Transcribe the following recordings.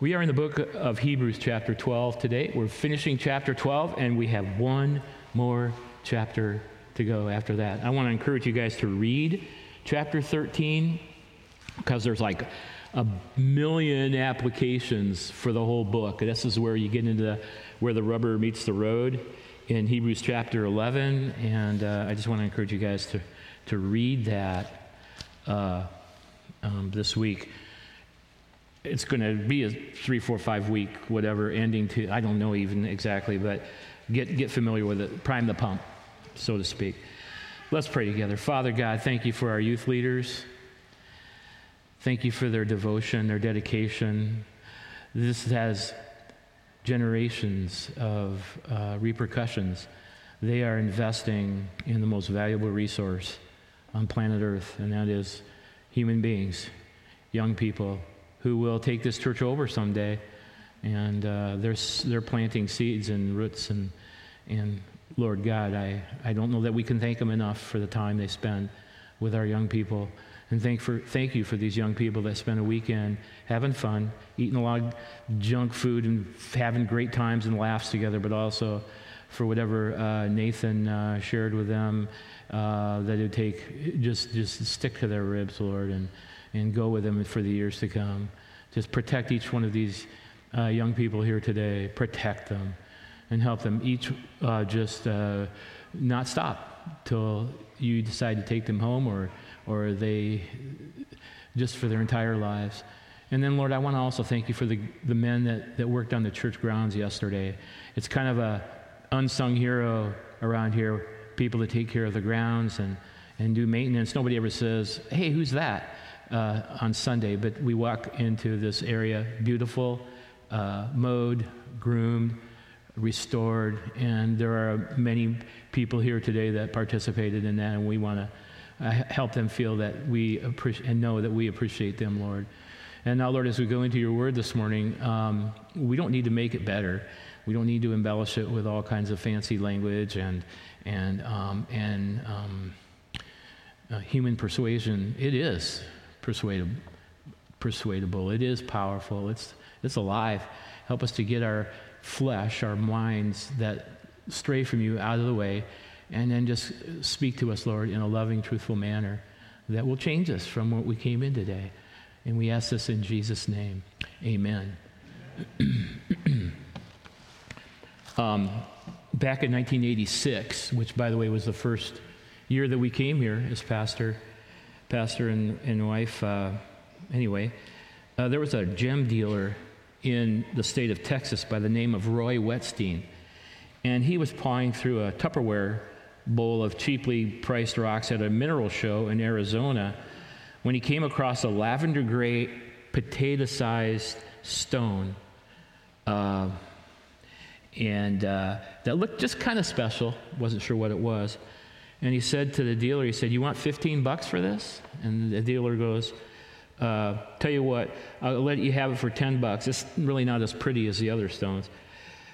We are in the book of Hebrews, chapter 12 today. We're finishing chapter 12, and we have one more chapter to go after that. I want to encourage you guys to read chapter 13 because there's like a million applications for the whole book. This is where you get into the, where the rubber meets the road in Hebrews chapter 11, and uh, I just want to encourage you guys to, to read that uh, um, this week. It's going to be a three, four, five week, whatever, ending to, I don't know even exactly, but get, get familiar with it. Prime the pump, so to speak. Let's pray together. Father God, thank you for our youth leaders. Thank you for their devotion, their dedication. This has generations of uh, repercussions. They are investing in the most valuable resource on planet Earth, and that is human beings, young people who will take this church over someday. And uh, they're, they're planting seeds and roots. And, and Lord God, I, I don't know that we can thank them enough for the time they spend with our young people. And thank, for, thank you for these young people that spend a weekend having fun, eating a lot of junk food and having great times and laughs together, but also for whatever uh, Nathan uh, shared with them, uh, that it would take, just, just stick to their ribs, Lord, and, and go with them for the years to come. Just protect each one of these uh, young people here today. Protect them and help them each uh, just uh, not stop till you decide to take them home or or they just for their entire lives. And then, Lord, I want to also thank you for the, the men that, that worked on the church grounds yesterday. It's kind of a unsung hero around here, people that take care of the grounds and, and do maintenance. Nobody ever says, hey, who's that uh, on Sunday? But we walk into this area, beautiful, uh, mowed, groomed, restored, and there are many people here today that participated in that, and we want to uh, help them feel that we appreciate and know that we appreciate them, Lord. And now, Lord, as we go into your word this morning, um, we don't need to make it better. We don't need to embellish it with all kinds of fancy language and, and, um, and um, uh, human persuasion. It is persuadable, persuadable. It is powerful. It's, it's alive. Help us to get our flesh, our minds that stray from you out of the way and then just speak to us, Lord, in a loving, truthful manner that will change us from what we came in today. And we ask this in Jesus' name. Amen. um, back in 1986, which, by the way, was the first year that we came here as pastor, pastor and, and wife, uh, anyway, uh, there was a gem dealer in the state of Texas by the name of Roy Whetstine. And he was pawing through a Tupperware bowl of cheaply priced rocks at a mineral show in Arizona when he came across a lavender gray, potato sized stone. Uh, and uh, that looked just kind of special. Wasn't sure what it was. And he said to the dealer, he said, You want 15 bucks for this? And the dealer goes, uh, Tell you what, I'll let you have it for 10 bucks. It's really not as pretty as the other stones.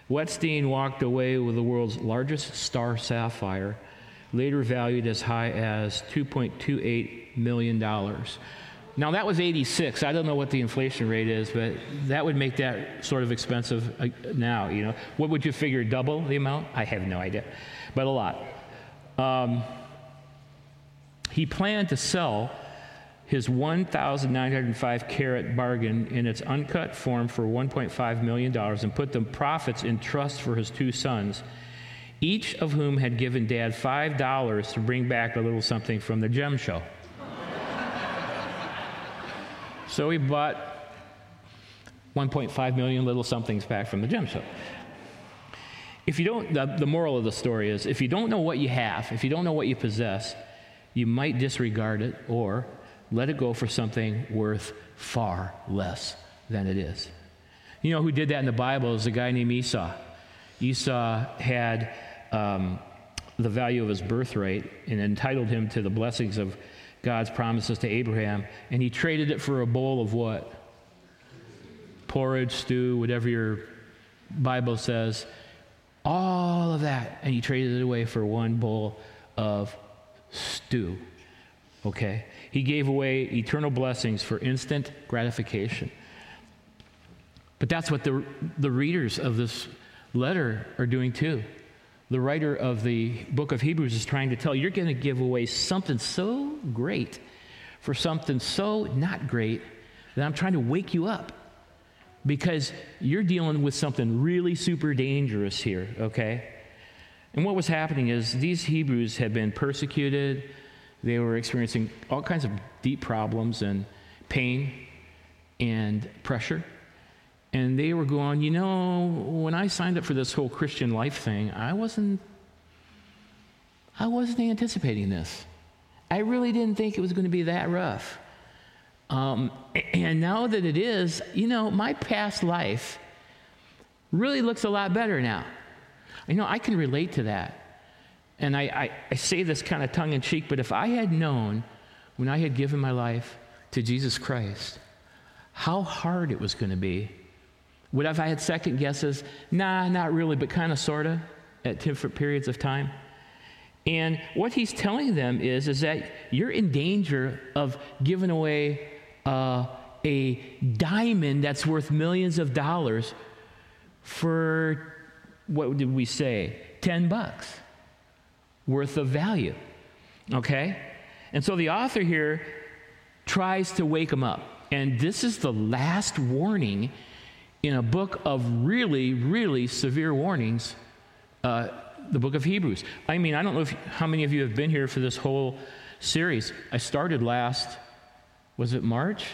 Whetstine walked away with the world's largest star sapphire, later valued as high as $2.28 million. Now, that was 86. I don't know what the inflation rate is, but that would make that sort of expensive uh, now, you know. What would you figure, double the amount? I have no idea, but a lot. Um, he planned to sell his 1,905 carat bargain in its uncut form for $1.5 million and put the profits in trust for his two sons, each of whom had given dad $5 to bring back a little something from the gem show. so he bought 1.5 million little somethings back from the gem show. If you don't, the, the moral of the story is if you don't know what you have, if you don't know what you possess, you might disregard it or let it go for something worth far less than it is. You know who did that in the Bible is a guy named Esau. Esau had um, the value of his birthright and entitled him to the blessings of God's promises to Abraham, and he traded it for a bowl of what? Porridge, stew, whatever your Bible says. All of that, and he traded it away for one bowl of stew. Okay? He gave away eternal blessings for instant gratification. But that's what the, the readers of this letter are doing too. The writer of the book of Hebrews is trying to tell you, you're going to give away something so great for something so not great that I'm trying to wake you up because you're dealing with something really super dangerous here, okay? And what was happening is these Hebrews had been persecuted, they were experiencing all kinds of deep problems and pain and pressure. And they were going, you know, when I signed up for this whole Christian life thing, I wasn't I wasn't anticipating this. I really didn't think it was going to be that rough. Um, and now that it is, you know, my past life really looks a lot better now. You know, I can relate to that. And I, I, I say this kind of tongue in cheek, but if I had known when I had given my life to Jesus Christ how hard it was going to be, would I have had second guesses? Nah, not really, but kind of, sort of, at different periods of time. And what he's telling them is, is that you're in danger of giving away uh, a diamond that's worth millions of dollars for what did we say? 10 bucks worth of value. Okay? And so the author here tries to wake them up. And this is the last warning in a book of really, really severe warnings, uh, the book of Hebrews. I mean, I don't know if, how many of you have been here for this whole series. I started last, was it March?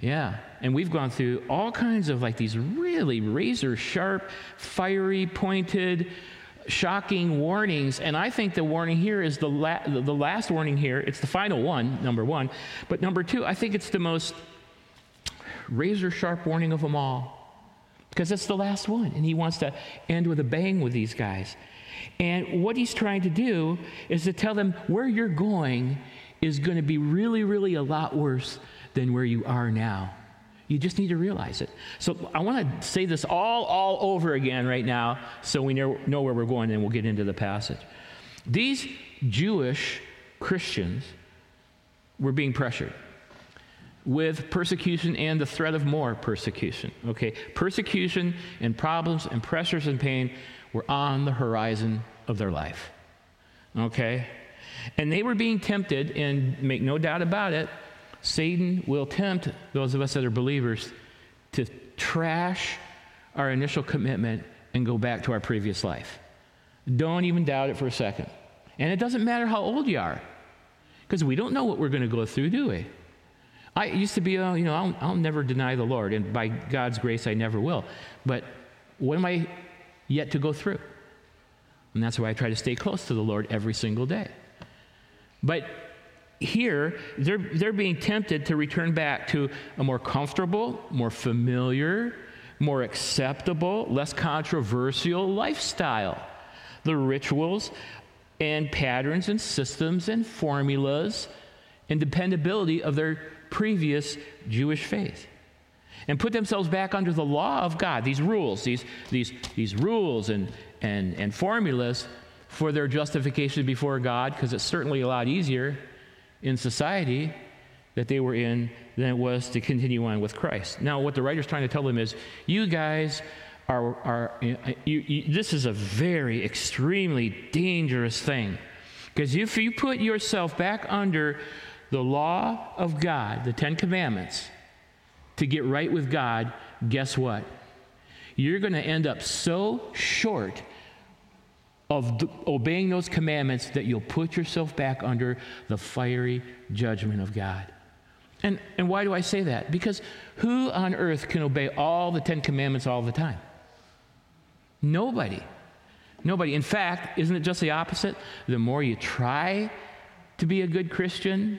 Yeah. And we've gone through all kinds of like these really razor sharp, fiery, pointed, shocking warnings. And I think the warning here is the, la- the last warning here. It's the final one, number one. But number two, I think it's the most razor sharp warning of them all. Because it's the last one. And he wants to end with a bang with these guys. And what he's trying to do is to tell them where you're going is going to be really, really a lot worse than where you are now. You just need to realize it. So I want to say this all, all over again right now so we know, where we're going, and we'll get into the passage. These Jewish Christians were being pressured with persecution and the threat of more persecution. Okay? Persecution and problems and pressures and pain were on the horizon of their life. Okay? And they were being tempted, and make no doubt about it, Satan will tempt those of us that are believers to trash our initial commitment and go back to our previous life. Don't even doubt it for a second. And it doesn't matter how old you are, because we don't know what we're going to go through, do we? I used to be, uh, you know, I'll, I'll never deny the Lord, and by God's grace, I never will. But what am I yet to go through? And that's why I try to stay close to the Lord every single day. But here, they're, they're being tempted to return back to a more comfortable, more familiar, more acceptable, less controversial lifestyle. The rituals and patterns and systems and formulas and dependability of their previous Jewish faith. And put themselves back under the law of God, these rules, these, these, these rules and, and, and formulas for their justification before God, because it's certainly a lot easier in society that they were in than it was to continue on with Christ. Now, what the writer's trying to tell them is, you guys are, are you, you, this is a very extremely dangerous thing. Because if you put yourself back under the law of God, the Ten Commandments, to get right with God, guess what? You're going to end up so short of obeying those commandments that you'll put yourself back under the fiery judgment of God. And, and why do I say that? Because who on earth can obey all the Ten Commandments all the time? Nobody. Nobody. In fact, isn't it just the opposite? The more you try to be a good Christian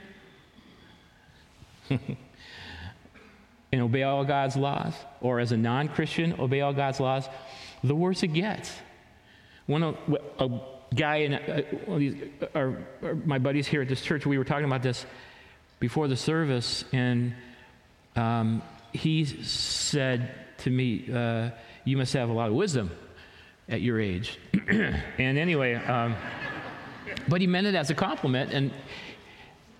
and obey all God's laws, or as a non Christian, obey all God's laws, the worse it gets. One of, a guy in uh, these, our, our, my buddies here at this church, we were talking about this before the service, and um, he said to me, uh, "You must have a lot of wisdom at your age." and anyway, um, but he meant it as a compliment, and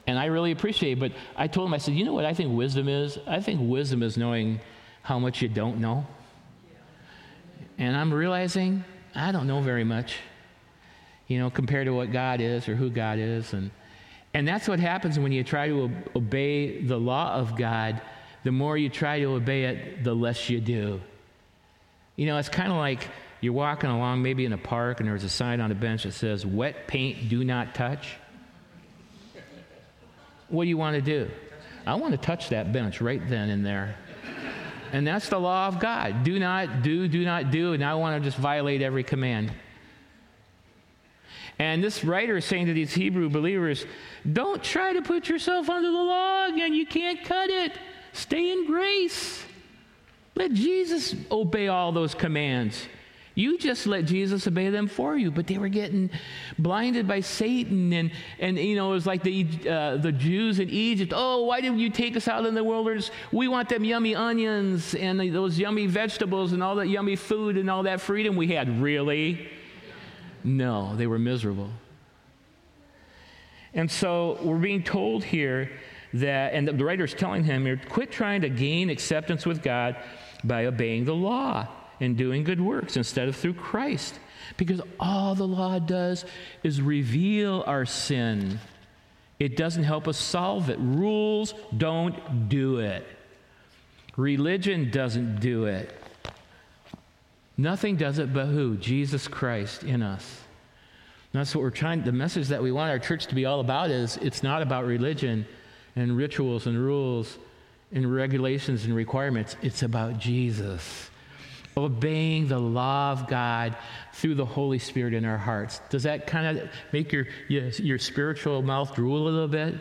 and I really appreciate it. But I told him, I said, "You know what I think wisdom is? I think wisdom is knowing how much you don't know. And I'm realizing I don't know very much, you know, compared to what God is or who God is. And, and that's what happens when you try to obey the law of God. The more you try to obey it, the less you do. You know, it's kind of like you're walking along, maybe in a park, and there's a sign on a bench that says, Wet paint, do not touch. What do you want to do? I want to touch that bench right then and there. And that's the law of God. Do not do, do not do, and I want to just violate every command. And this writer is saying to these Hebrew believers, don't try to put yourself under the law again. You can't cut it. Stay in grace. Let Jesus obey all those commands. You just let Jesus obey them for you. But they were getting blinded by Satan. And, and you know, it was like the, uh, the Jews in Egypt. Oh, why didn't you take us out in the wilderness? We want them yummy onions and those yummy vegetables and all that yummy food and all that freedom we had. Really? No, they were miserable. And so we're being told here that, and the writer's telling him here, quit trying to gain acceptance with God by obeying the law and doing good works instead of through Christ. Because all the law does is reveal our sin. It doesn't help us solve it. Rules don't do it. Religion doesn't do it. Nothing does it but who? Jesus Christ in us. And that's what we're trying, the message that we want our church to be all about is it's not about religion and rituals and rules and regulations and requirements. It's about Jesus obeying the law of God through the Holy Spirit in our hearts. Does that kind of make your, your, your spiritual mouth drool a little bit?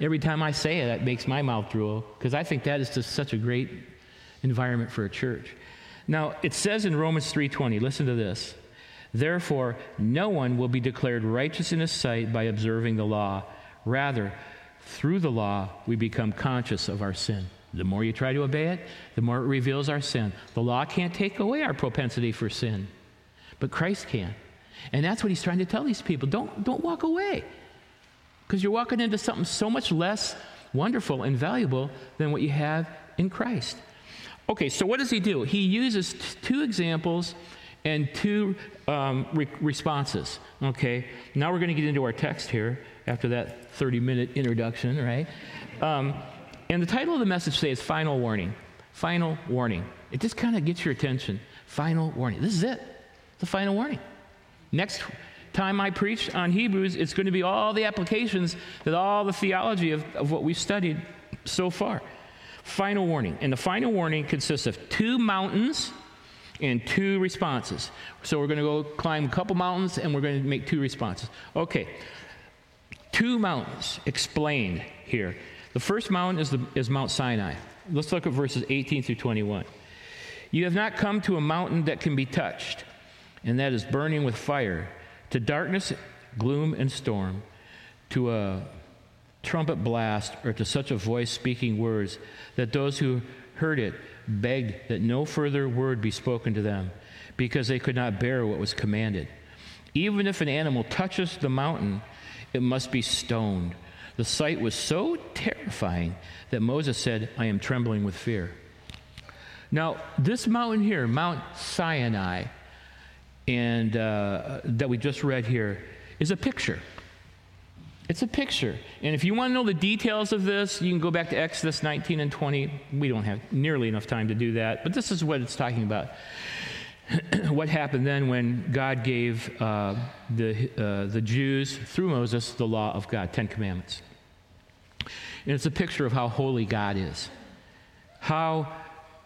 Every time I say it, that makes my mouth drool because I think that is just such a great environment for a church. Now, it says in Romans 3:20, listen to this. Therefore, no one will be declared righteous in his sight by observing the law. Rather, through the law, we become conscious of our sin. The more you try to obey it, the more it reveals our sin. The law can't take away our propensity for sin, but Christ can. And that's what he's trying to tell these people. Don't, don't walk away because you're walking into something so much less wonderful and valuable than what you have in Christ. Okay, so what does he do? He uses t- two examples and two um, re- responses. Okay, now we're going to get into our text here after that 30 minute introduction, right? Um, and the title of the message today is Final Warning. Final Warning. It just kind of gets your attention. Final Warning. This is it. The final warning. Next time I preach on Hebrews, it's going to be all the applications that all the theology of, of what we've studied so far. Final warning. And the final warning consists of two mountains and two responses. So we're going to go climb a couple mountains and we're going to make two responses. Okay. Two mountains explained here. The first mountain is, the, is Mount Sinai. Let's look at verses 18 through 21. You have not come to a mountain that can be touched, and that is burning with fire, to darkness, gloom, and storm, to a trumpet blast, or to such a voice speaking words that those who heard it begged that no further word be spoken to them, because they could not bear what was commanded. Even if an animal touches the mountain, it must be stoned. The sight was so terrifying that Moses said, I am trembling with fear. Now, this mountain here, Mount Sinai, and uh, that we just read here, is a picture. It's a picture. And if you want to know the details of this, you can go back to Exodus 19 and 20. We don't have nearly enough time to do that, but this is what it's talking about. what happened then when God gave uh, the, uh, the Jews, through Moses, the law of God, Ten Commandments. And it's a picture of how holy God is, how,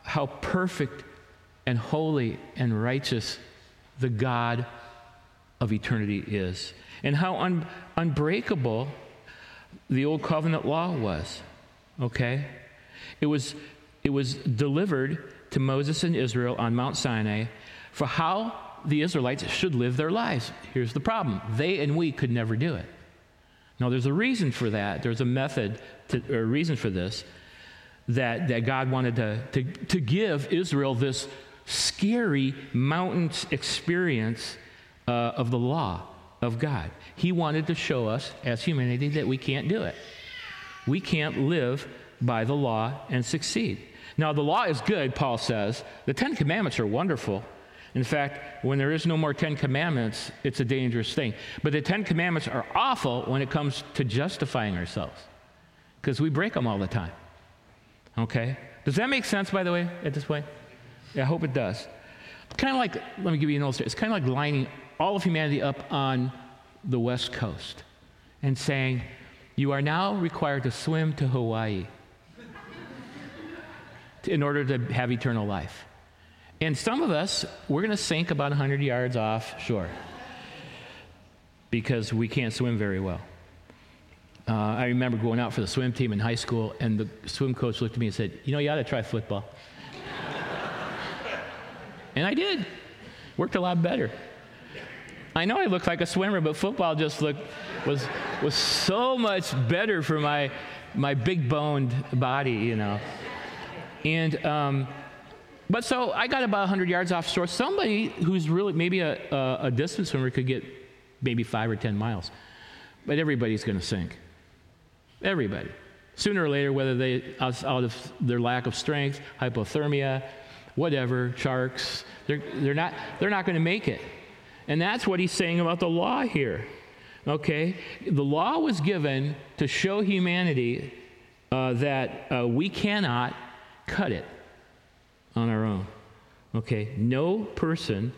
how perfect and holy and righteous the God of eternity is, and how un, unbreakable the old covenant law was. Okay? It was, it was delivered to Moses and Israel on Mount Sinai for how the Israelites should live their lives. Here's the problem they and we could never do it. Now, there's a reason for that. There's a method, to, or a reason for this, that, that God wanted to, to, to give Israel this scary mountain experience uh, of the law of God. He wanted to show us as humanity that we can't do it. We can't live by the law and succeed. Now, the law is good, Paul says. The Ten Commandments are wonderful. In fact, when there is no more Ten Commandments, it's a dangerous thing. But the Ten Commandments are awful when it comes to justifying ourselves because we break them all the time. Okay? Does that make sense, by the way, at this point? Yeah, I hope it does. Kind of like, let me give you an illustration. It's kind of like lining all of humanity up on the West Coast and saying, You are now required to swim to Hawaii in order to have eternal life. And some of us, we're going to sink about 100 yards offshore because we can't swim very well. Uh, I remember going out for the swim team in high school, and the swim coach looked at me and said, You know, you ought to try football. and I did. Worked a lot better. I know I looked like a swimmer, but football just looked was was so much better for my my big boned body, you know. And um, but so I got about 100 yards offshore. Somebody who's really maybe a, a, a distance swimmer could get maybe five or 10 miles, but everybody's going to sink. Everybody. Sooner or later, whether they out of their lack of strength, hypothermia, whatever, sharks, they're, they're not, they're not going to make it. And that's what he's saying about the law here. Okay? The law was given to show humanity uh, that uh, we cannot cut it on our own. Okay? No person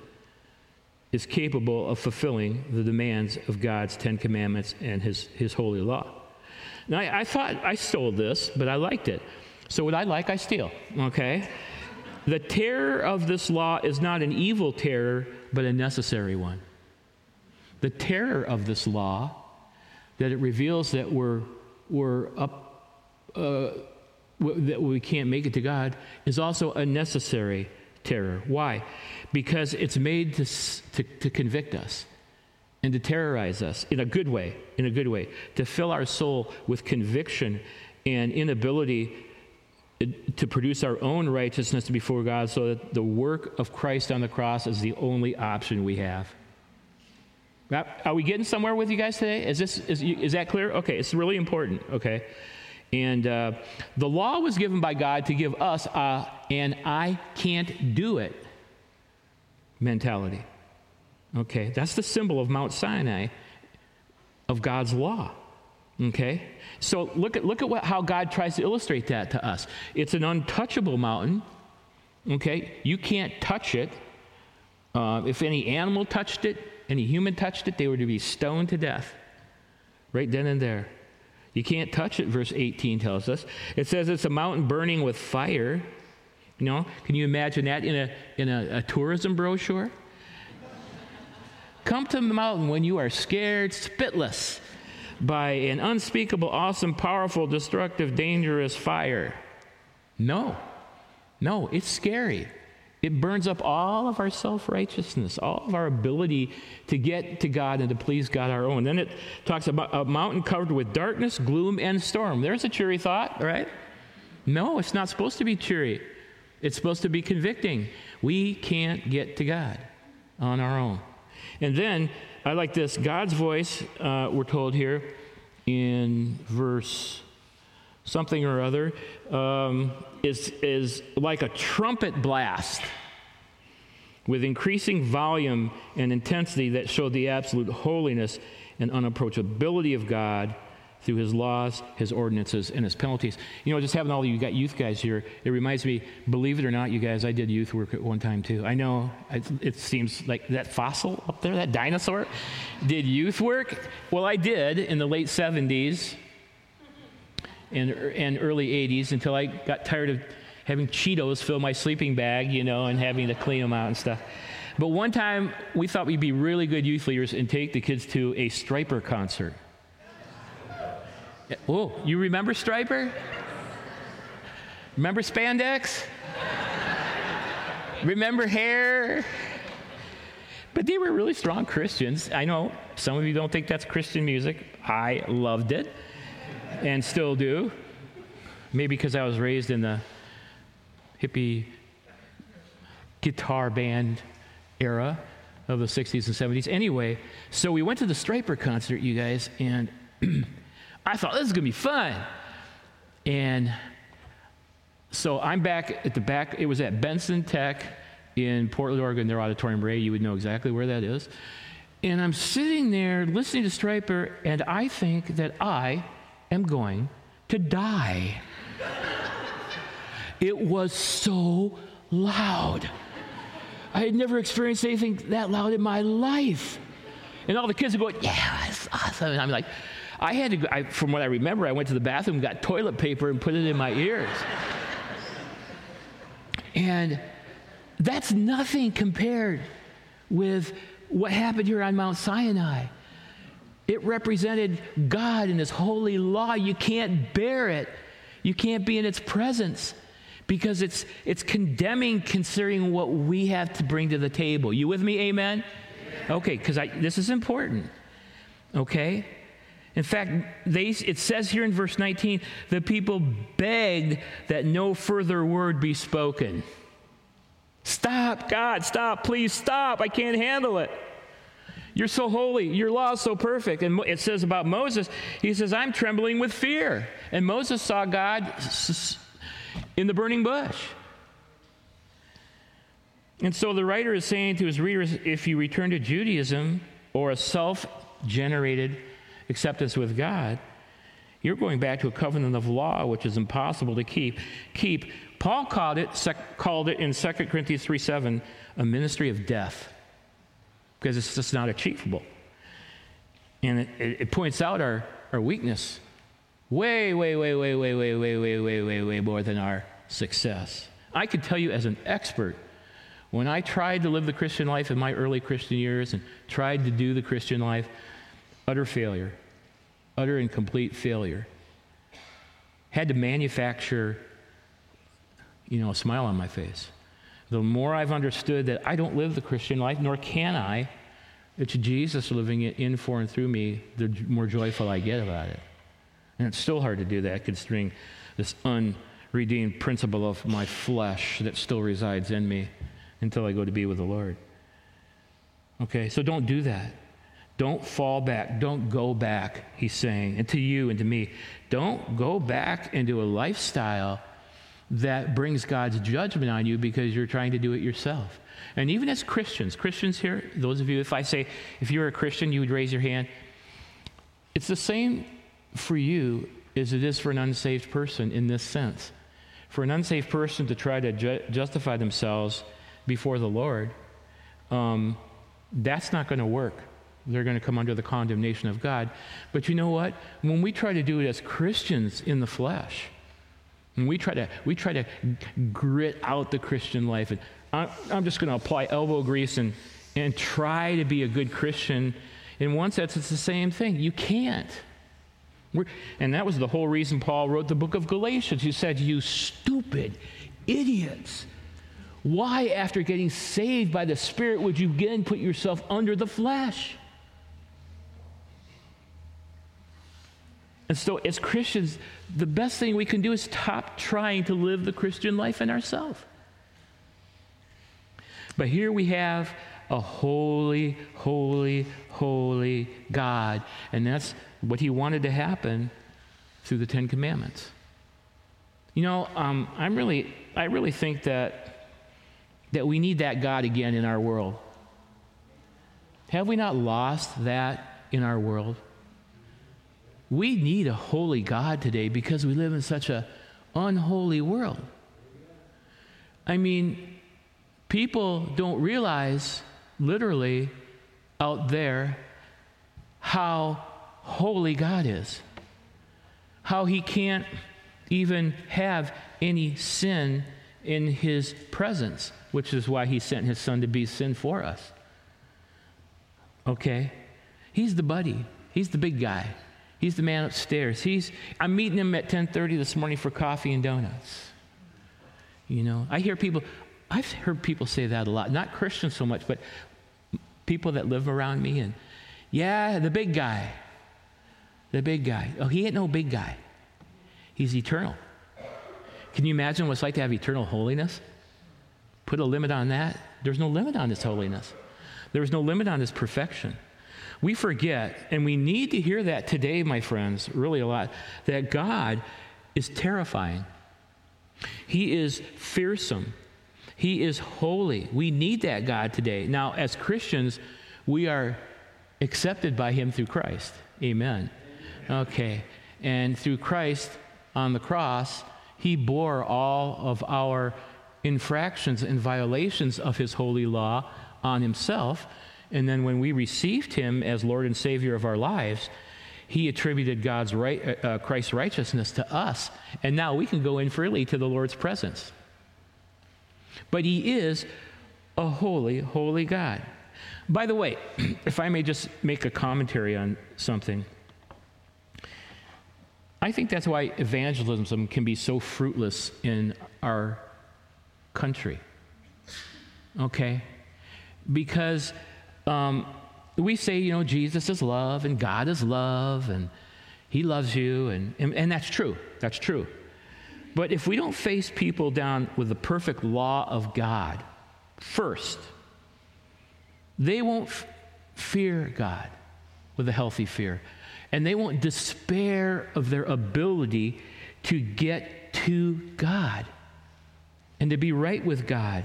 is capable of fulfilling the demands of God's Ten Commandments and His, his holy law. Now, I, I thought I stole this, but I liked it. So, what I like, I steal. Okay? The terror of this law is not an evil terror, but a necessary one. The terror of this law, that it reveals that we're, we're up, uh, that we can't make it to God, is also a necessary terror. Why? Because it's made to, to, to convict us and to terrorize us in a good way, in a good way, to fill our soul with conviction and inability uh, to produce our own righteousness before God so that the work of Christ on the cross is the only option we have. Are we getting somewhere with you guys today? Is, this, is, is that clear? Okay, it's really important, okay? And uh, the law was given by God to give us a, and I can't do it mentality. Okay, that's the symbol of Mount Sinai of God's law. Okay? So look at, look at what, how God tries to illustrate that to us. It's an untouchable mountain. Okay? You can't touch it. Uh, if any animal touched it, any human touched it, they were to be stoned to death. Right then and there. You can't touch it, verse 18 tells us. It says it's a mountain burning with fire. You know, can you imagine that in a, in a, a tourism brochure? Come to the mountain when you are scared spitless by an unspeakable, awesome, powerful, destructive, dangerous fire. No, no, it's scary. It burns up all of our self righteousness, all of our ability to get to God and to please God our own. Then it talks about a mountain covered with darkness, gloom, and storm. There's a cheery thought, right? No, it's not supposed to be cheery. It's supposed to be convicting. We can't get to God on our own. And then I like this God's voice, uh, we're told here in verse something or other, um, is, is like a trumpet blast with increasing volume and intensity that show the absolute holiness and unapproachability of God through his laws, his ordinances, and his penalties. You know, just having all you got youth guys here, it reminds me, believe it or not, you guys, I did youth work at one time too. I know it, it seems like that fossil up there, that dinosaur, did youth work. Well, I did in the late 70s and, and early 80s until I got tired of having Cheetos fill my sleeping bag, you know, and having to clean them out and stuff. But one time we thought we'd be really good youth leaders and take the kids to a Stryper concert. Oh, you remember Stryper? Remember spandex? remember hair? But they were really strong Christians. I know some of you don't think that's Christian music. I loved it and still do. Maybe because I was raised in the hippie guitar band era of the 60s and 70s. Anyway, so we went to the Stryper concert, you guys, and I thought this is going to be fun. And so I'm back at the back. It was at Benson Tech in Portland, Oregon, their auditorium. Ray, you would know exactly where that is. And I'm sitting there listening to Stryper, and I think that I am going to die. it was so loud. I had never experienced anything that loud in my life. And all the kids are going, Yeah, that's awesome. And I'm like, I had to, I, from what I remember, I went to the bathroom, got toilet paper, and put it in my ears. and that's nothing compared with what happened here on Mount Sinai. It represented God and His holy law. You can't bear it, you can't be in its presence because it's, it's condemning considering what we have to bring to the table. You with me? Amen? Okay, because this is important. Okay? In fact, they, it says here in verse 19, the people begged that no further word be spoken. Stop, God, stop, please stop. I can't handle it. You're so holy. Your law is so perfect. And it says about Moses, he says, I'm trembling with fear. And Moses saw God in the burning bush. And so the writer is saying to his readers if you return to Judaism or a self generated acceptance with God, you're going back to a covenant of law which is impossible to keep. Keep. Paul called it, sec, called it in 2 Corinthians 3 7 a ministry of death because it's just not achievable. And it, it, points out our, our weakness way, way, way, way, way, way, way, way, way, way, way more than our success. I could tell you as an expert, when I tried to live the Christian life in my early Christian years and tried to do the Christian life, utter failure, utter and complete failure. Had to manufacture, you know, a smile on my face. The more I've understood that I don't live the Christian life, nor can I, it's Jesus living it in, for, and through me, the more joyful I get about it. And it's still hard to do that considering this unredeemed principle of my flesh that still resides in me until I go to be with the Lord. Okay, so don't do that. Don't fall back. Don't go back, he's saying, and to you and to me. Don't go back into a lifestyle that brings God's judgment on you because you're trying to do it yourself. And even as Christians, Christians here, those of you, if I say, if you're a Christian, you would raise your hand. It's the same for you as it is for an unsaved person in this sense. For an unsaved person to try to ju- justify themselves before the Lord, um, that's not going to work they're going to come under the condemnation of God. But you know what? When we try to do it as Christians in the flesh, when we try to, we try to grit out the Christian life, and I'm, I'm just going to apply elbow grease and, and try to be a good Christian, in one sense, it's the same thing. You can't. We're, and that was the whole reason Paul wrote the book of Galatians. He said, You stupid idiots. Why, after getting saved by the Spirit, would you again put yourself under the flesh? And so, as Christians, the best thing we can do is stop trying to live the Christian life in ourselves. But here we have a holy, holy, holy God. And that's what he wanted to happen through the Ten Commandments. You know, um, I'm really, I really think that, that we need that God again in our world. Have we not lost that in our world? We need a holy God today because we live in such a unholy world. I mean, people don't realize literally out there how holy God is. How he can't even have any sin in his presence, which is why he sent his son to be sin for us. Okay? He's the buddy. He's the big guy. He's the man upstairs. He's, I'm meeting him at 10:30 this morning for coffee and donuts. You know, I hear people, I've heard people say that a lot. Not Christians so much, but people that live around me. And yeah, the big guy, the big guy. Oh, he ain't no big guy. He's eternal. Can you imagine what it's like to have eternal holiness? Put a limit on that. There's no limit on his holiness. There's no limit on his perfection. We forget, and we need to hear that today, my friends, really a lot, that God is terrifying. He is fearsome. He is holy. We need that God today. Now, as Christians, we are accepted by Him through Christ. Amen. Okay. And through Christ on the cross, He bore all of our infractions and violations of His holy law on Himself. And then when we received Him as Lord and Savior of our lives, he attributed God's right, uh, uh, Christ's righteousness to us, and now we can go in freely to the Lord's presence. But He is a holy, holy God. By the way, if I may just make a commentary on something, I think that's why evangelism can be so fruitless in our country. Okay? Because um, we say, you know, Jesus is love and God is love and He loves you, and, and, and that's true. That's true. But if we don't face people down with the perfect law of God first, they won't f- fear God with a healthy fear. And they won't despair of their ability to get to God and to be right with God.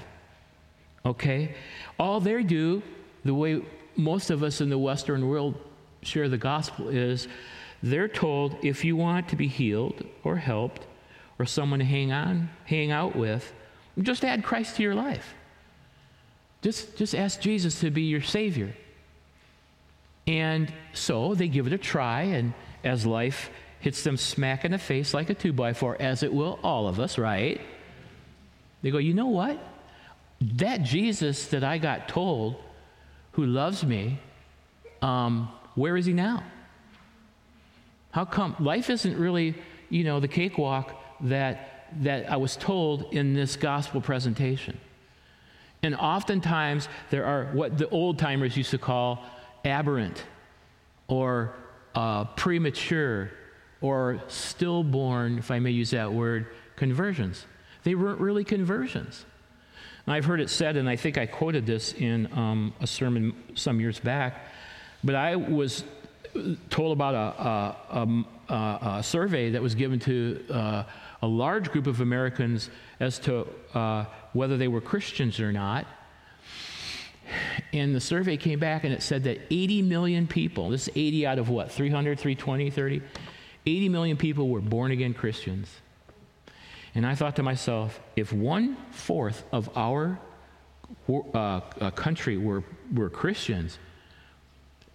Okay? All they do, the way most of us in the Western world share the gospel is they're told if you want to be healed or helped or someone to hang on, hang out with, just add Christ to your life. Just, just ask Jesus to be your Savior. And so they give it a try, and as life hits them smack in the face like a two by four, as it will all of us, right? They go, you know what? That Jesus that I got told who loves me, um, where is he now? How come life isn't really, you know, the cakewalk that that I was told in this gospel presentation? And oftentimes there are what the old timers used to call aberrant or uh, premature or stillborn, if I may use that word, conversions. They weren't really conversions. I've heard it said, and I think I quoted this in um, a sermon some years back, but I was told about a, a, a, a survey that was given to uh, a large group of Americans as to uh, whether they were Christians or not. And the survey came back and it said that 80 million people, this is 80 out of what, 300, 320, 30? 80 million people were born again Christians. And I thought to myself, if one fourth of our uh, uh, country were, were Christians,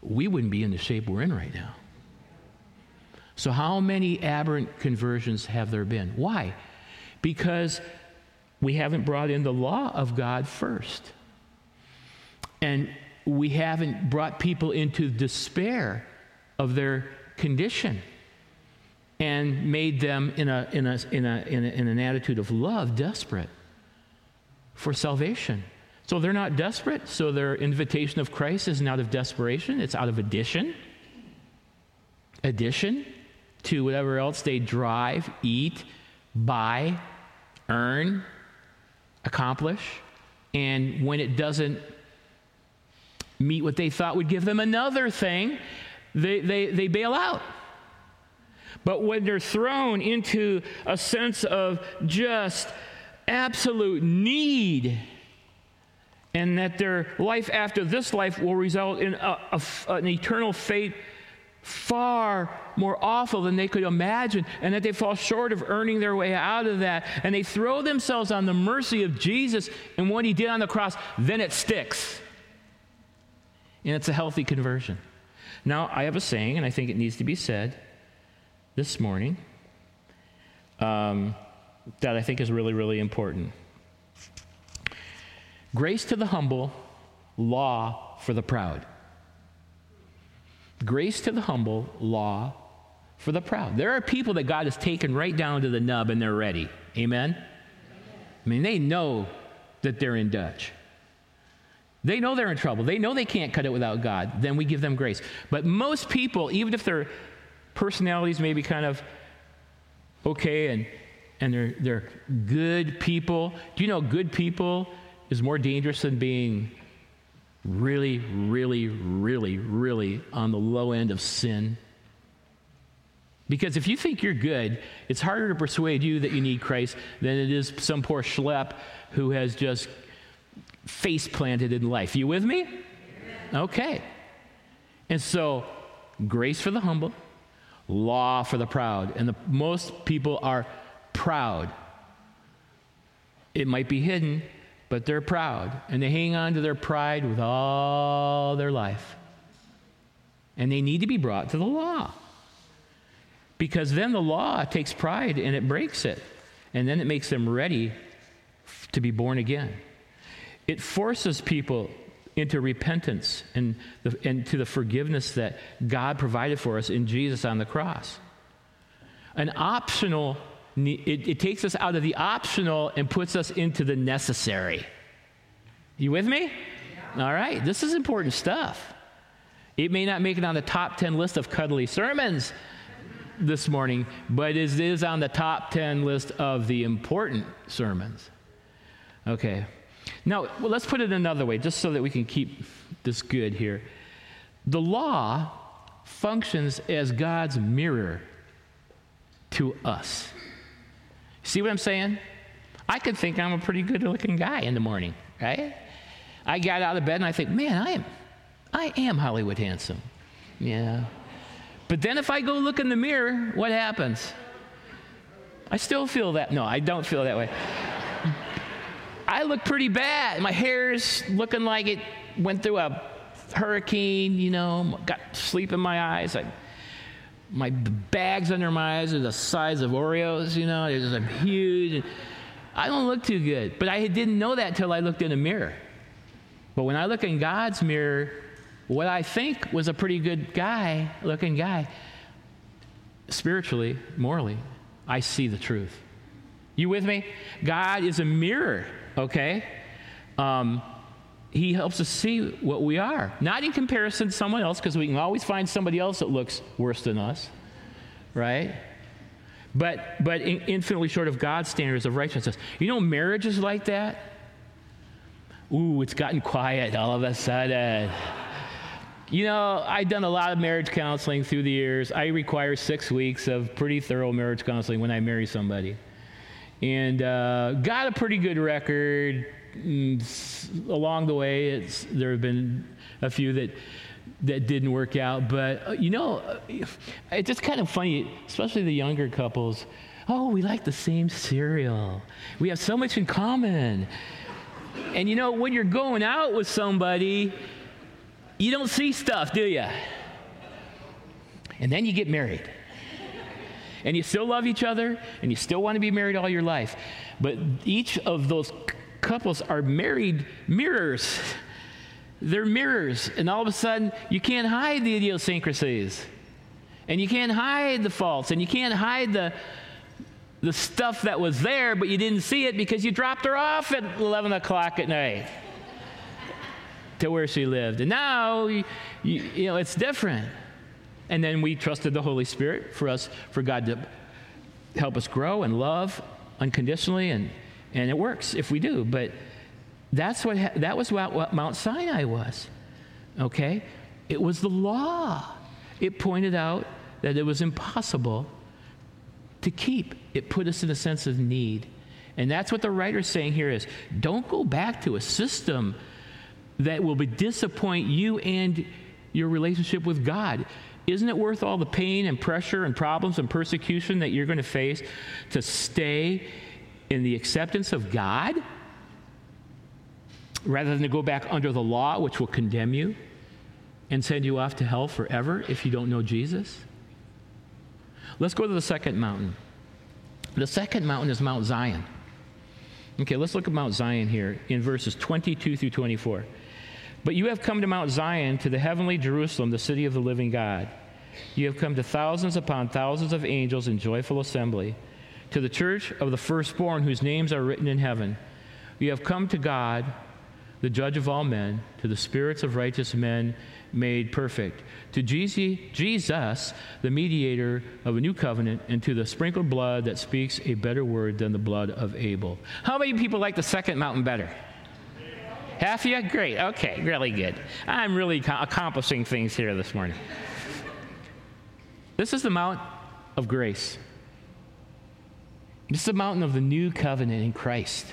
we wouldn't be in the shape we're in right now. So, how many aberrant conversions have there been? Why? Because we haven't brought in the law of God first. And we haven't brought people into despair of their condition and made them in, a, in, a, in, a, in, a, in an attitude of love desperate for salvation. So they're not desperate, so their invitation of Christ isn't out of desperation, it's out of addition. Addition to whatever else they drive, eat, buy, earn, accomplish. And when it doesn't meet what they thought would give them another thing, they, they, they bail out. But when they're thrown into a sense of just absolute need, and that their life after this life will result in a, a, an eternal fate far more awful than they could imagine, and that they fall short of earning their way out of that, and they throw themselves on the mercy of Jesus and what he did on the cross, then it sticks. And it's a healthy conversion. Now, I have a saying, and I think it needs to be said this morning um, that I think is really, really important. Grace to the humble, law for the proud. Grace to the humble, law for the proud. There are people that God has taken right down to the nub and they're ready. Amen? I mean, they know that they're in Dutch. They know they're in trouble. They know they can't cut it without God. Then we give them grace. But most people, even if they're personalities may be kind of okay and, and they're, they're good people. Do you know good people is more dangerous than being really, really, really, really on the low end of sin? Because if you think you're good, it's harder to persuade you that you need Christ than it is some poor schlep who has just face planted in life. You with me? Okay. And so, grace for the humble, law for the proud. And the, most people are proud. It might be hidden, but they're proud. And they hang on to their pride with all their life. And they need to be brought to the law. Because then the law takes pride and it breaks it. And then it makes them ready to be born again. It forces people into repentance and, the, and to the forgiveness that God provided for us in Jesus on the cross. An optional, it, it takes us out of the optional and puts us into the necessary. You with me? Yeah. All right, this is important stuff. It may not make it on the top 10 list of cuddly sermons this morning, but it is on the top 10 list of the important sermons. Okay. Now, well, let's put it another way, just so that we can keep this good here. The law functions as God's mirror to us. See what I'm saying? I could think I'm a pretty good looking guy in the morning, right? I got out of bed and I think, man, I am, I am Hollywood handsome. Yeah. But then if I go look in the mirror, what happens? I still feel that. No, I don't feel that way. I look pretty bad. My hair's looking like it went through a hurricane, you know, got sleep in my eyes. I, my bags under my eyes are the size of Oreos, you know, they're just huge. I don't look too good. But I didn't know that until I looked in a mirror. But when I look in God's mirror, what I think was a pretty good guy, looking guy, spiritually, morally, I see the truth. You with me? God is a mirror okay? Um, he helps us see what we are. Not in comparison to someone else, because we can always find somebody else that looks worse than us, right? But, but infinitely short of God's standards of righteousness. You know, marriage is like that. Ooh, it's gotten quiet all of a sudden. You know, I've done a lot of marriage counseling through the years. I require six weeks of pretty thorough marriage counseling when I marry somebody and uh, got a pretty good record. Mm, along the way, there have been a few that that didn't work out. But uh, you know, uh, it's just kind of funny, especially the younger couples. Oh, we like the same cereal. We have so much in common. And you know, when you're going out with somebody, you don't see stuff, do you? And then you get married and you still love each other and you still want to be married all your life. But each of those couples are married mirrors. They're mirrors, and all of a sudden, you can't hide the idiosyncrasies, and you can't hide the faults, and you can't hide the, the stuff that was there, but you didn't see it because you dropped her off at 11 o'clock at night to where she lived. And now, you, you know, it's different. And then we trusted the Holy Spirit for us, for God to help us grow and love unconditionally, and, and it works if we do. But that's what, that was what, what Mount Sinai was. Okay? It was the law. It pointed out that it was impossible to keep. It put us in a sense of need. And that's what the writer's saying here is don't go back to a system that will disappoint you and your relationship with God. Isn't it worth all the pain and pressure and problems and persecution that you're going to face to stay in the acceptance of God rather than to go back under the law, which will condemn you and send you off to hell forever if you don't know Jesus? Let's go to the second mountain. The second mountain is Mount Zion. Okay, let's look at Mount Zion here in verses 22 through 24. But you have come to Mount Zion, to the heavenly Jerusalem, the city of the living God. You have come to thousands upon thousands of angels in joyful assembly, to the church of the firstborn whose names are written in heaven. You have come to God, the judge of all men, to the spirits of righteous men made perfect, to Jesus, the mediator of a new covenant, and to the sprinkled blood that speaks a better word than the blood of Abel. How many people like the second mountain better? Half of you? Great. Okay, really good. I'm really accomplishing things here this morning. This is the Mount of grace. This is the mountain of the new covenant in Christ,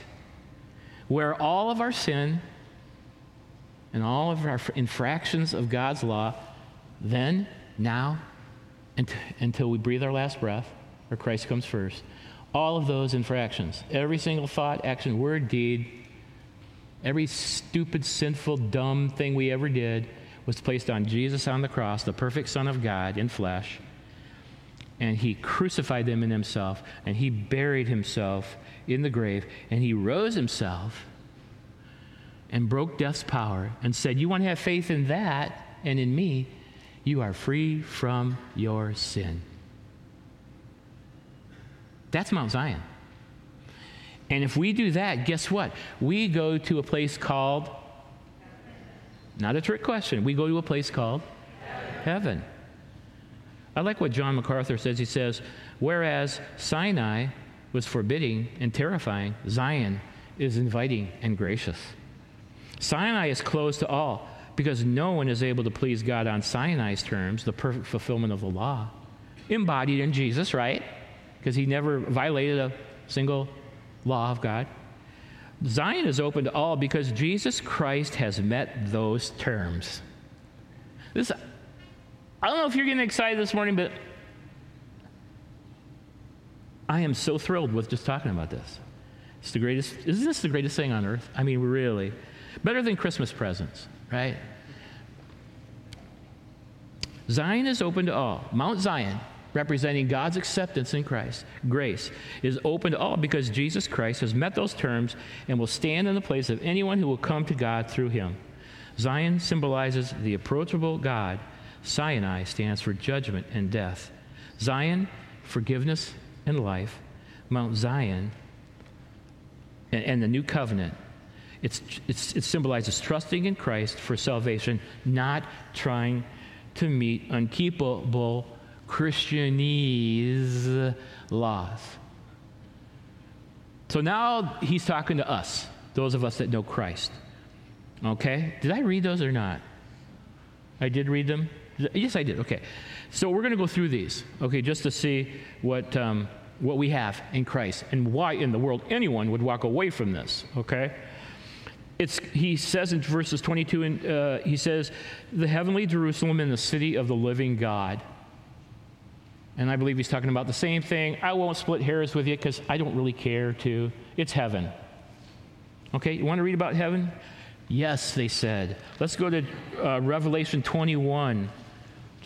where all of our sin and all of our infractions of God's law, then, now, until we breathe our last breath, or Christ comes first, all of those infractions, every single thought, action, word, deed, every stupid, sinful, dumb thing we ever did was placed on Jesus on the cross, the perfect Son of God in flesh and he crucified them in himself, and he buried himself in the grave, and he rose himself and broke death's power and said, You want to have faith in that and in me? You are free from your sin. That's Mount Zion. And if we do that, guess what? We go to a place called, not a trick question, we go to a place called heaven. heaven. I like what John MacArthur says. He says, Whereas Sinai was forbidding and terrifying, Zion is inviting and gracious. Sinai is closed to all because no one is able to please God on Sinai's terms, the perfect fulfillment of the law, embodied in Jesus, right? Because he never violated a single law of God. Zion is open to all because Jesus Christ has met those terms. This I don't know if you're getting excited this morning, but I am so thrilled with just talking about this. It's the greatest, isn't this the greatest thing on earth? I mean, really. Better than Christmas presents, right? Zion is open to all. Mount Zion, representing God's acceptance in Christ, grace, is open to all because Jesus Christ has met those terms and will stand in the place of anyone who will come to God through him. Zion symbolizes the approachable God Sinai stands for judgment and death. Zion, forgiveness and life. Mount Zion and, and the new covenant. It's, it's, it symbolizes trusting in Christ for salvation, not trying to meet unkeepable Christianese laws. So now he's talking to us, those of us that know Christ. Okay? Did I read those or not? I did read them? Yes, I did. Okay. So we're going to go through these, okay, just to see what, um, what we have in Christ and why in the world anyone would walk away from this, okay? It's, he says in verses 22, and uh, he says, the heavenly Jerusalem and the city of the living God. And I believe he's talking about the same thing. I won't split hairs with you because I don't really care to. It's heaven. Okay, you want to read about heaven? Yes, they said. Let's go to uh, Revelation 21.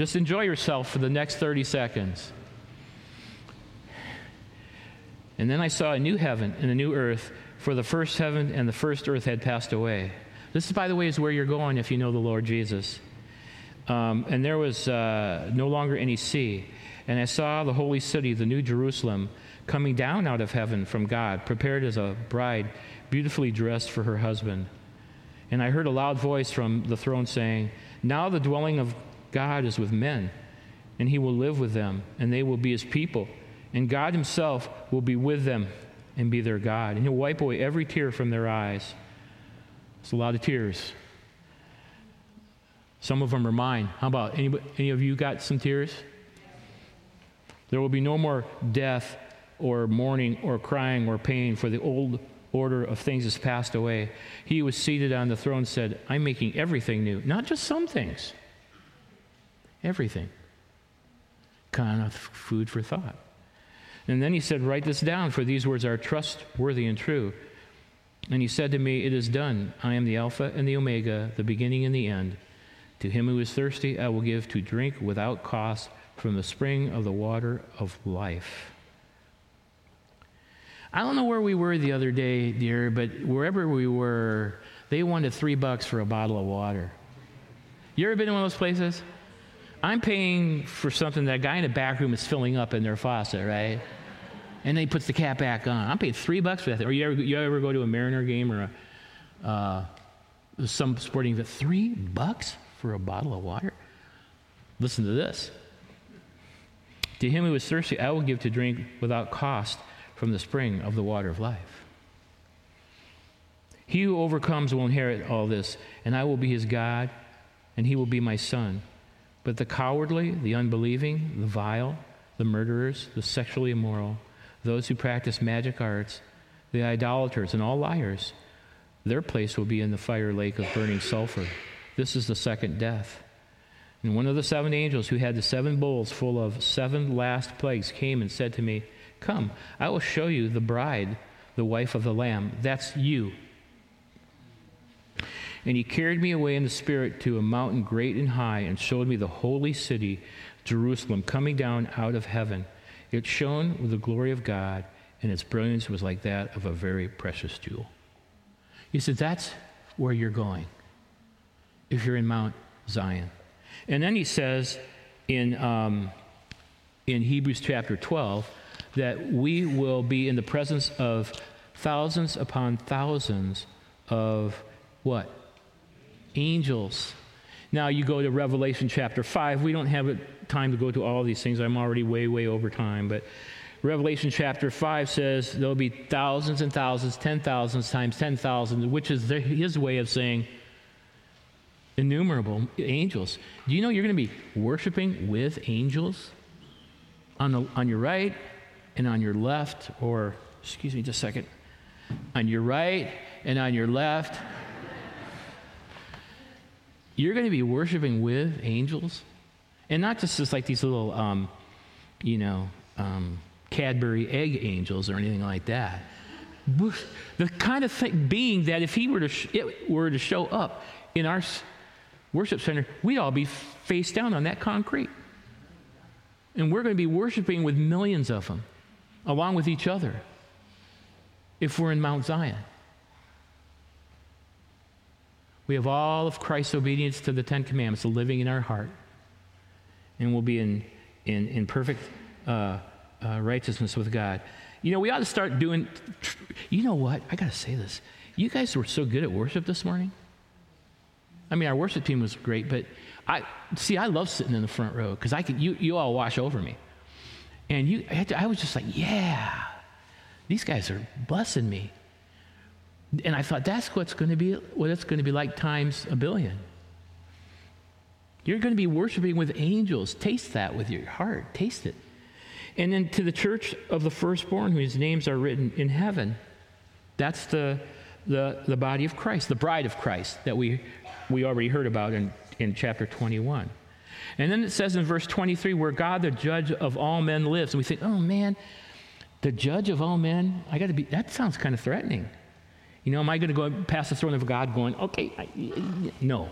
Just enjoy yourself for the next 30 seconds. And then I saw a new heaven and a new earth, for the first heaven and the first earth had passed away. This, by the way, is where you're going if you know the Lord Jesus. Um, and there was uh, no longer any sea. And I saw the holy city, the new Jerusalem, coming down out of heaven from God, prepared as a bride, beautifully dressed for her husband. And I heard a loud voice from the throne saying, Now the dwelling of God is with men, and he will live with them, and they will be his people. And God himself will be with them and be their God. And he'll wipe away every tear from their eyes. It's a lot of tears. Some of them are mine. How about any, any of you got some tears? There will be no more death or mourning or crying or pain, for the old order of things has passed away. He who was seated on the throne said, I'm making everything new, not just some things. Everything. Kind of food for thought. And then he said, Write this down, for these words are trustworthy and true. And he said to me, It is done. I am the Alpha and the Omega, the beginning and the end. To him who is thirsty, I will give to drink without cost from the spring of the water of life. I don't know where we were the other day, dear, but wherever we were, they wanted three bucks for a bottle of water. You ever been in one of those places? I'm paying for something that a guy in the back room is filling up in their faucet, right? And then he puts the cap back on. I'm paying three bucks for that. Or you ever, you ever go to a Mariner game or a, uh, some sporting event? Three bucks for a bottle of water? Listen to this. To him who is thirsty, I will give to drink without cost from the spring of the water of life. He who overcomes will inherit all this, and I will be his God, and he will be my son. But the cowardly, the unbelieving, the vile, the murderers, the sexually immoral, those who practice magic arts, the idolaters, and all liars. Their place will be in the fire lake of burning sulfur. This is the second death. And one of the seven angels who had the seven bowls full of seven last plagues came and said to me, Come, I will show you the bride, the wife of the Lamb. That's you. And he carried me away in the Spirit to a mountain great and high and showed me the holy city, Jerusalem, coming down out of heaven. It shone with the glory of God, and its brilliance was like that of a very precious jewel. He said, That's where you're going if you're in Mount Zion. And then he says in, um, in Hebrews chapter 12 that we will be in the presence of thousands upon thousands of what? Angels. Now you go to Revelation chapter 5. We don't have time to go to all these things. I'm already way, way over time. But Revelation chapter 5 says there'll be thousands and thousands, ten thousands times ten thousand, which is his way of saying innumerable angels. Do you know you're going to be worshiping with angels on, the, on your right and on your left, or, excuse me just a second, on your right and on your left? You're going to be worshiping with angels. And not just, just like these little, um, you know, um, Cadbury egg angels or anything like that. The kind of thing being that if he were to, sh- it were to show up in our worship center, we'd all be face down on that concrete. And we're going to be worshiping with millions of them, along with each other, if we're in Mount Zion. We have all of Christ's obedience to the Ten Commandments living in our heart. And we'll be in, in, in perfect uh, uh, righteousness with God. You know, we ought to start doing, you know what? I got to say this. You guys were so good at worship this morning. I mean, our worship team was great, but I see. I love sitting in the front row because I can. You, you all wash over me, and you. I, to, I was just like, yeah, these guys are blessing me. And I thought that's what's going to be. What it's going to be like times a billion. You're going to be worshiping with angels. Taste that with your heart. Taste it. And then to the church of the firstborn, whose names are written in heaven. That's the, the, the body of Christ, the bride of Christ that we we already heard about in, in chapter 21. And then it says in verse 23, where God, the judge of all men, lives. And we think, oh man, the judge of all men, I got to be, that sounds kind of threatening. You know, am I going to go past the throne of God going, okay, I, no.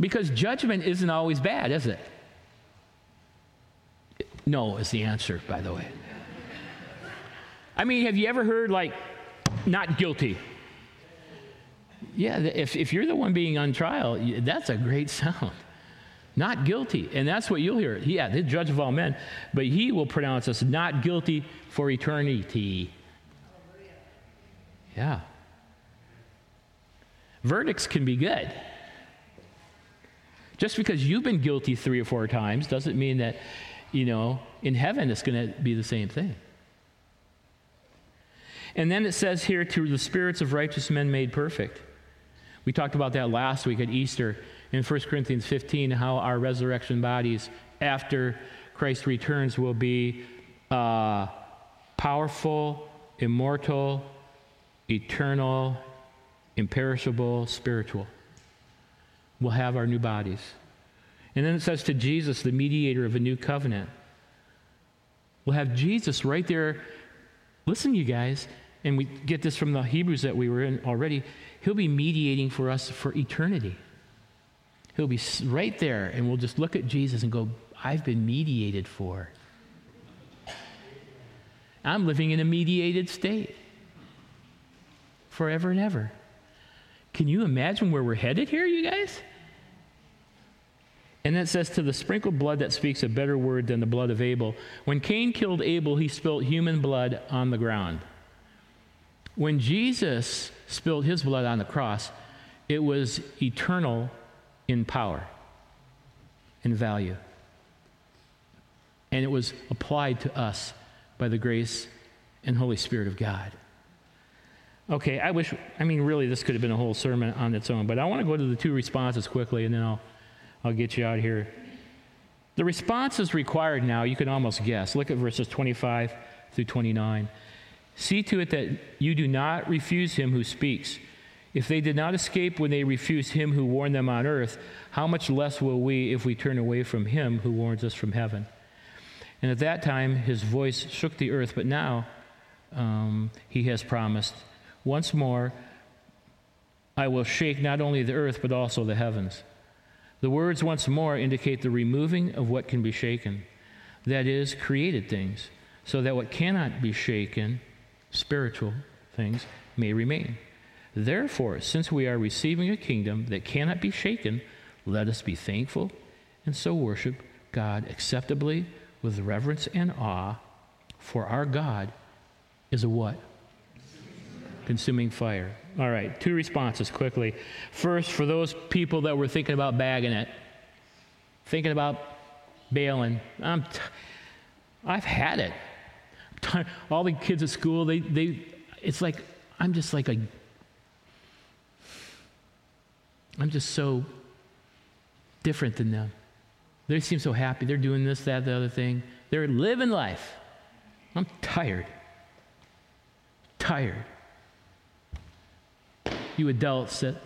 Because judgment isn't always bad, is it? No is the answer, by the way. I mean, have you ever heard, like, not guilty? yeah, if, if you're the one being on trial, that's a great sound. Not guilty. And that's what you'll hear. Yeah, the judge of all men, but he will pronounce us not guilty for eternity. Yeah. Verdicts can be good. Just because you've been guilty three or four times doesn't mean that, you know, in heaven it's going to be the same thing. And then it says here, to the spirits of righteous men made perfect. We talked about that last week at Easter in 1 Corinthians 15, how our resurrection bodies after Christ returns will be uh, powerful, immortal, eternal, imperishable, spiritual. We'll have our new bodies. And then it says to Jesus, the mediator of a new covenant. We'll have Jesus right there. Listen, you guys, and we get this from the Hebrews that we were in already. He'll be mediating for us for eternity. He'll be right there, and we'll just look at Jesus and go, I've been mediated for. I'm living in a mediated state forever and ever. Can you imagine where we're headed here, you guys? And then it says, To the sprinkled blood that speaks a better word than the blood of Abel. When Cain killed Abel, he spilt human blood on the ground. When Jesus spilled his blood on the cross, it was eternal in power, and value. And it was applied to us by the grace and Holy Spirit of God. Okay, I wish, I mean, really, this could have been a whole sermon on its own, but I want to go to the two responses quickly and then I'll, I'll get you out here. The response is required now. You can almost guess. Look at verses 25 through 29. See to it that you do not refuse him who speaks. If they did not escape when they refused him who warned them on earth, how much less will we if we turn away from him who warns us from heaven? And at that time, his voice shook the earth, but now um, he has promised, once more, I will shake not only the earth, but also the heavens. The words once more indicate the removing of what can be shaken, that is, created things, so that what cannot be shaken, spiritual things, may remain. Therefore, since we are receiving a kingdom that cannot be shaken, let us be thankful and so worship God acceptably with reverence and awe, for our God is a what? Consuming fire. All right, two responses quickly. First, for those people that were thinking about bagging it, thinking about bailing, I'm t- I've had it. All the kids at school, they, they, it's like, I'm just like a, I'm just so different than them. They seem so happy. They're doing this, that, the other thing. They're living life. I'm tired. Tired. You adults that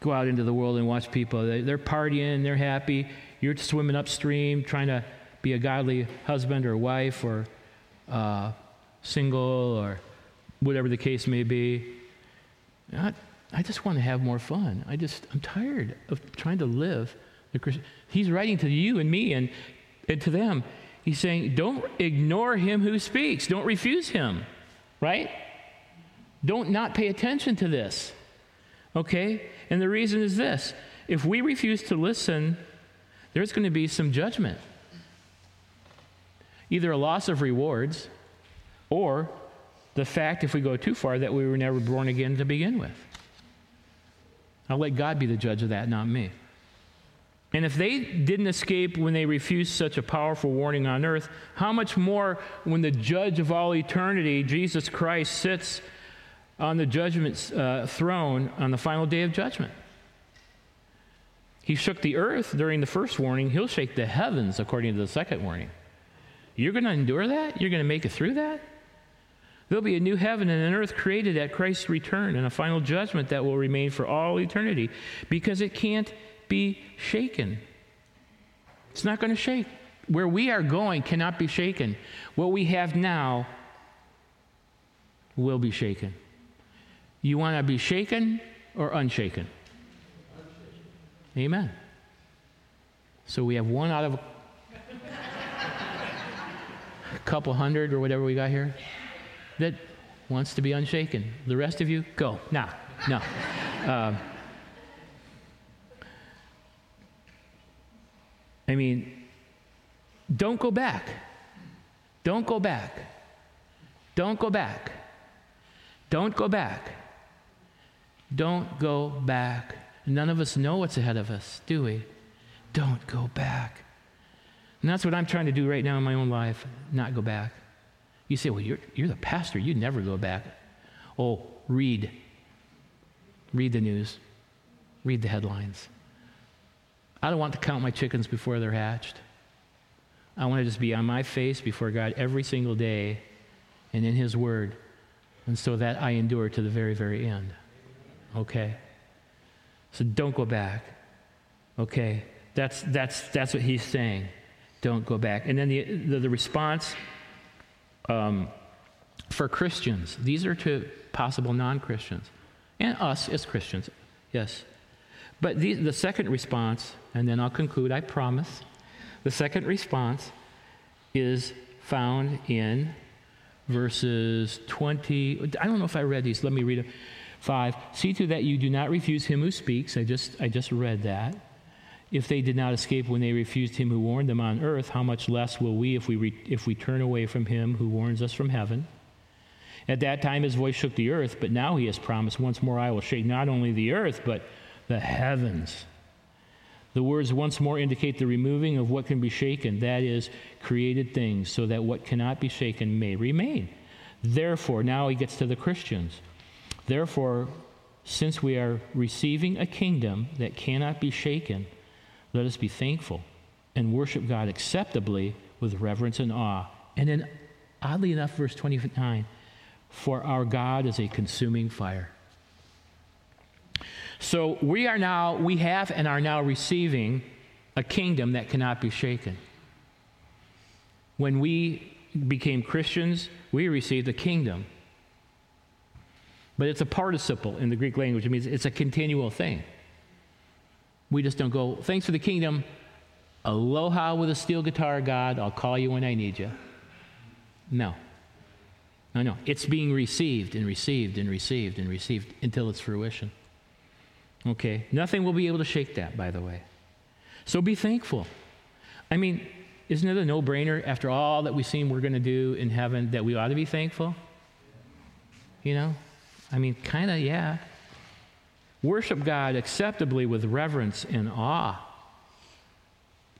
go out into the world and watch people, they're partying, they're happy. You're swimming upstream, trying to be a godly husband or wife or uh, single or whatever the case may be. I, I just want to have more fun. I just, I'm tired of trying to live the Christian. He's writing to you and me and, and to them. He's saying, don't ignore him who speaks. Don't refuse him, right? Don't not pay attention to this. Okay? And the reason is this if we refuse to listen, there's going to be some judgment. Either a loss of rewards or the fact, if we go too far, that we were never born again to begin with. I'll let God be the judge of that, not me. And if they didn't escape when they refused such a powerful warning on earth, how much more when the judge of all eternity, Jesus Christ, sits on the judgment uh, throne on the final day of judgment? He shook the earth during the first warning, he'll shake the heavens according to the second warning. You're going to endure that? You're going to make it through that? There'll be a new heaven and an earth created at Christ's return and a final judgment that will remain for all eternity because it can't be shaken. It's not going to shake. Where we are going cannot be shaken. What we have now will be shaken. You want to be shaken or unshaken? Amen. So we have one out of a couple hundred or whatever we got here that wants to be unshaken. The rest of you, go. Now, no. Uh, I mean, don't go back. Don't go back. Don't go back. Don't go back. Don't go back. None of us know what's ahead of us, do we? Don't go back. And that's what I'm trying to do right now in my own life, not go back. You say, well, you're, you're the pastor. You never go back. Oh, read. Read the news. Read the headlines. I don't want to count my chickens before they're hatched. I want to just be on my face before God every single day and in His Word, and so that I endure to the very, very end. Okay? So don't go back. Okay? That's, that's, that's what He's saying. Don't go back. And then the, the, the response um, for Christians, these are to possible non Christians, and us as Christians, yes. But the, the second response, and then I'll conclude, I promise. The second response is found in verses 20. I don't know if I read these. Let me read it. 5. See to that you do not refuse him who speaks. I just, I just read that. If they did not escape when they refused him who warned them on earth, how much less will we if we, re, if we turn away from him who warns us from heaven? At that time his voice shook the earth, but now he has promised, Once more I will shake not only the earth, but the heavens. The words once more indicate the removing of what can be shaken, that is, created things, so that what cannot be shaken may remain. Therefore, now he gets to the Christians. Therefore, since we are receiving a kingdom that cannot be shaken, let us be thankful and worship God acceptably with reverence and awe. And then, oddly enough, verse 29 for our God is a consuming fire. So we are now, we have and are now receiving a kingdom that cannot be shaken. When we became Christians, we received a kingdom. But it's a participle in the Greek language. It means it's a continual thing. We just don't go, thanks for the kingdom. Aloha with a steel guitar, God. I'll call you when I need you. No. No, no. It's being received and received and received and received until its fruition. Okay? Nothing will be able to shake that, by the way. So be thankful. I mean, isn't it a no brainer after all that we've seen we're going to do in heaven that we ought to be thankful? You know? I mean, kind of, yeah. Worship God acceptably with reverence and awe.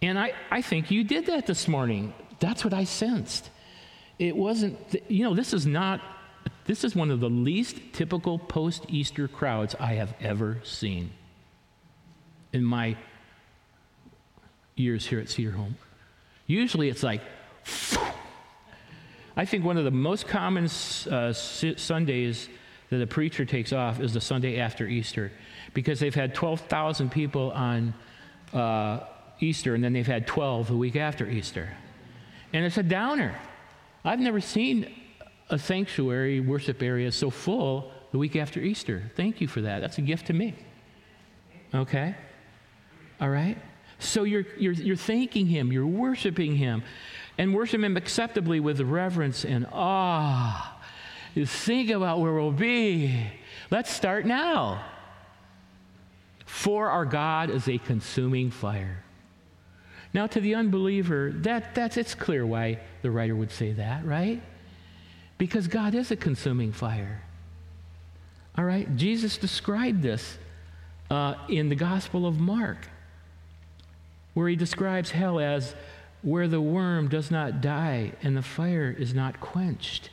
And I, I think you did that this morning. That's what I sensed. It wasn't, you know, this is not, this is one of the least typical post Easter crowds I have ever seen in my years here at Cedar Home. Usually it's like, I think one of the most common uh, Sundays that a preacher takes off is the Sunday after Easter because they've had 12,000 people on uh, Easter and then they've had 12 the week after Easter. And it's a downer. I've never seen a sanctuary worship area so full the week after Easter. Thank you for that. That's a gift to me. Okay? All right? So you're, you're, you're thanking Him, you're worshiping Him, and worship Him acceptably with reverence and awe. You think about where we'll be. Let's start now. For our God is a consuming fire. Now, to the unbeliever, that, that's, it's clear why the writer would say that, right? Because God is a consuming fire. All right? Jesus described this uh, in the Gospel of Mark, where he describes hell as where the worm does not die and the fire is not quenched.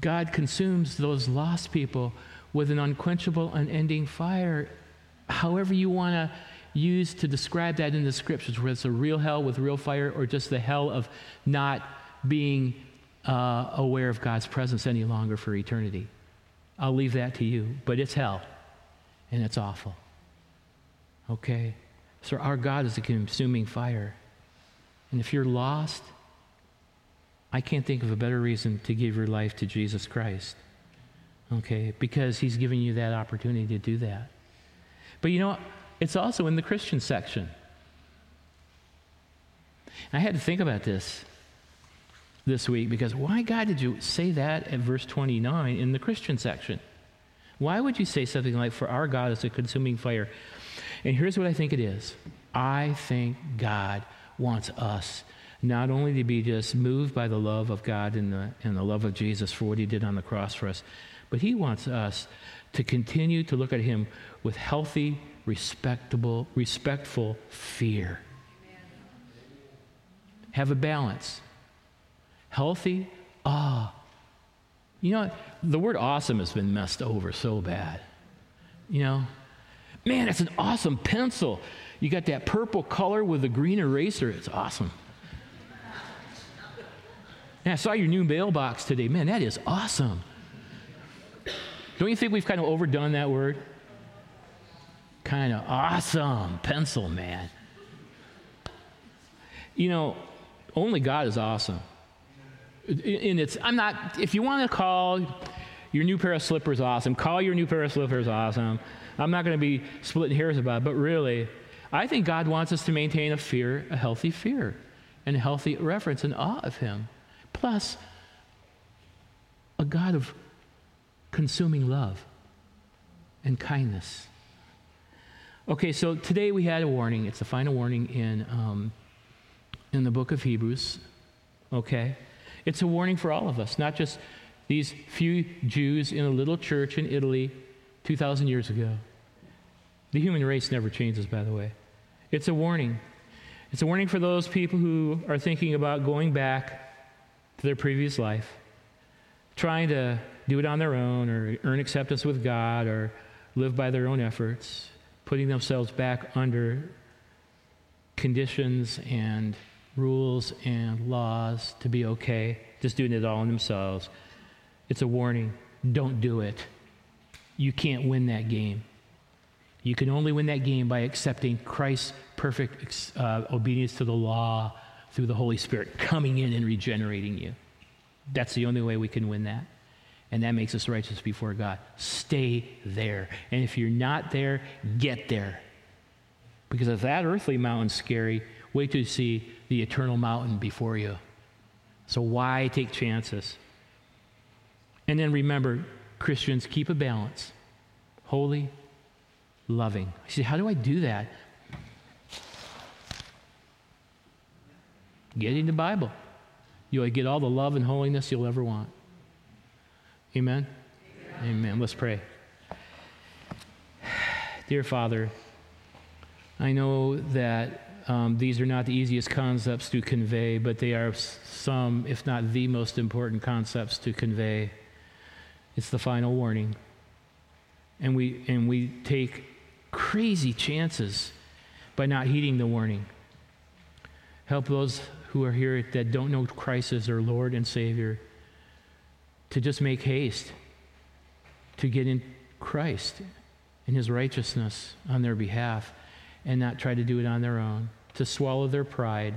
God consumes those lost people with an unquenchable, unending fire. However, you want to use to describe that in the scriptures, whether it's a real hell with real fire or just the hell of not being uh, aware of God's presence any longer for eternity. I'll leave that to you, but it's hell and it's awful. Okay? So, our God is a consuming fire. And if you're lost, I can't think of a better reason to give your life to Jesus Christ. Okay? Because He's giving you that opportunity to do that. But you know, it's also in the Christian section. I had to think about this this week because why, God, did you say that at verse 29 in the Christian section? Why would you say something like, For our God is a consuming fire? And here's what I think it is I think God wants us not only to be just moved by the love of God and the, and the love of Jesus for what he did on the cross for us, but he wants us to continue to look at him with healthy respectable, respectful fear. Have a balance. Healthy awe. You know, the word awesome has been messed over so bad. You know, man, it's an awesome pencil. You got that purple color with the green eraser. It's awesome. And I saw your new mailbox today. Man, that is awesome. Don't you think we've kind of overdone that word? kind of awesome pencil, man. You know, only God is awesome. And it's, I'm not, if you want to call your new pair of slippers awesome, call your new pair of slippers awesome. I'm not going to be splitting hairs about it, but really, I think God wants us to maintain a fear, a healthy fear, and a healthy reverence and awe of Him. Plus, a God of consuming love and kindness Okay, so today we had a warning. It's the final warning in, um, in the book of Hebrews. Okay? It's a warning for all of us, not just these few Jews in a little church in Italy 2,000 years ago. The human race never changes, by the way. It's a warning. It's a warning for those people who are thinking about going back to their previous life, trying to do it on their own or earn acceptance with God or live by their own efforts putting themselves back under conditions and rules and laws to be okay, just doing it all in themselves. It's a warning. Don't do it. You can't win that game. You can only win that game by accepting Christ's perfect uh, obedience to the law through the Holy Spirit coming in and regenerating you. That's the only way we can win that. And that makes us righteous before God. Stay there. And if you're not there, get there. Because if that earthly mountain's scary, wait you see the eternal mountain before you. So why take chances? And then remember, Christians, keep a balance. Holy, loving. You see, how do I do that? Get in the Bible. You'll get all the love and holiness you'll ever want. Amen? Amen. Amen. Let's pray. Dear Father, I know that um, these are not the easiest concepts to convey, but they are some, if not the most important concepts to convey. It's the final warning. And we, and we take crazy chances by not heeding the warning. Help those who are here that don't know Christ as their Lord and Savior to just make haste to get in Christ and His righteousness on their behalf and not try to do it on their own, to swallow their pride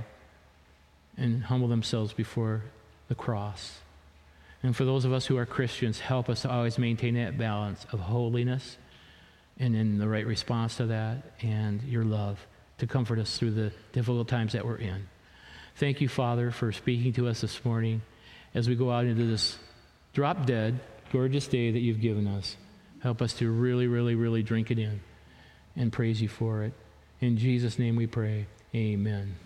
and humble themselves before the cross. And for those of us who are Christians, help us to always maintain that balance of holiness and in the right response to that and your love to comfort us through the difficult times that we're in. Thank you, Father, for speaking to us this morning as we go out into this drop dead, gorgeous day that you've given us. Help us to really, really, really drink it in and praise you for it. In Jesus' name we pray. Amen.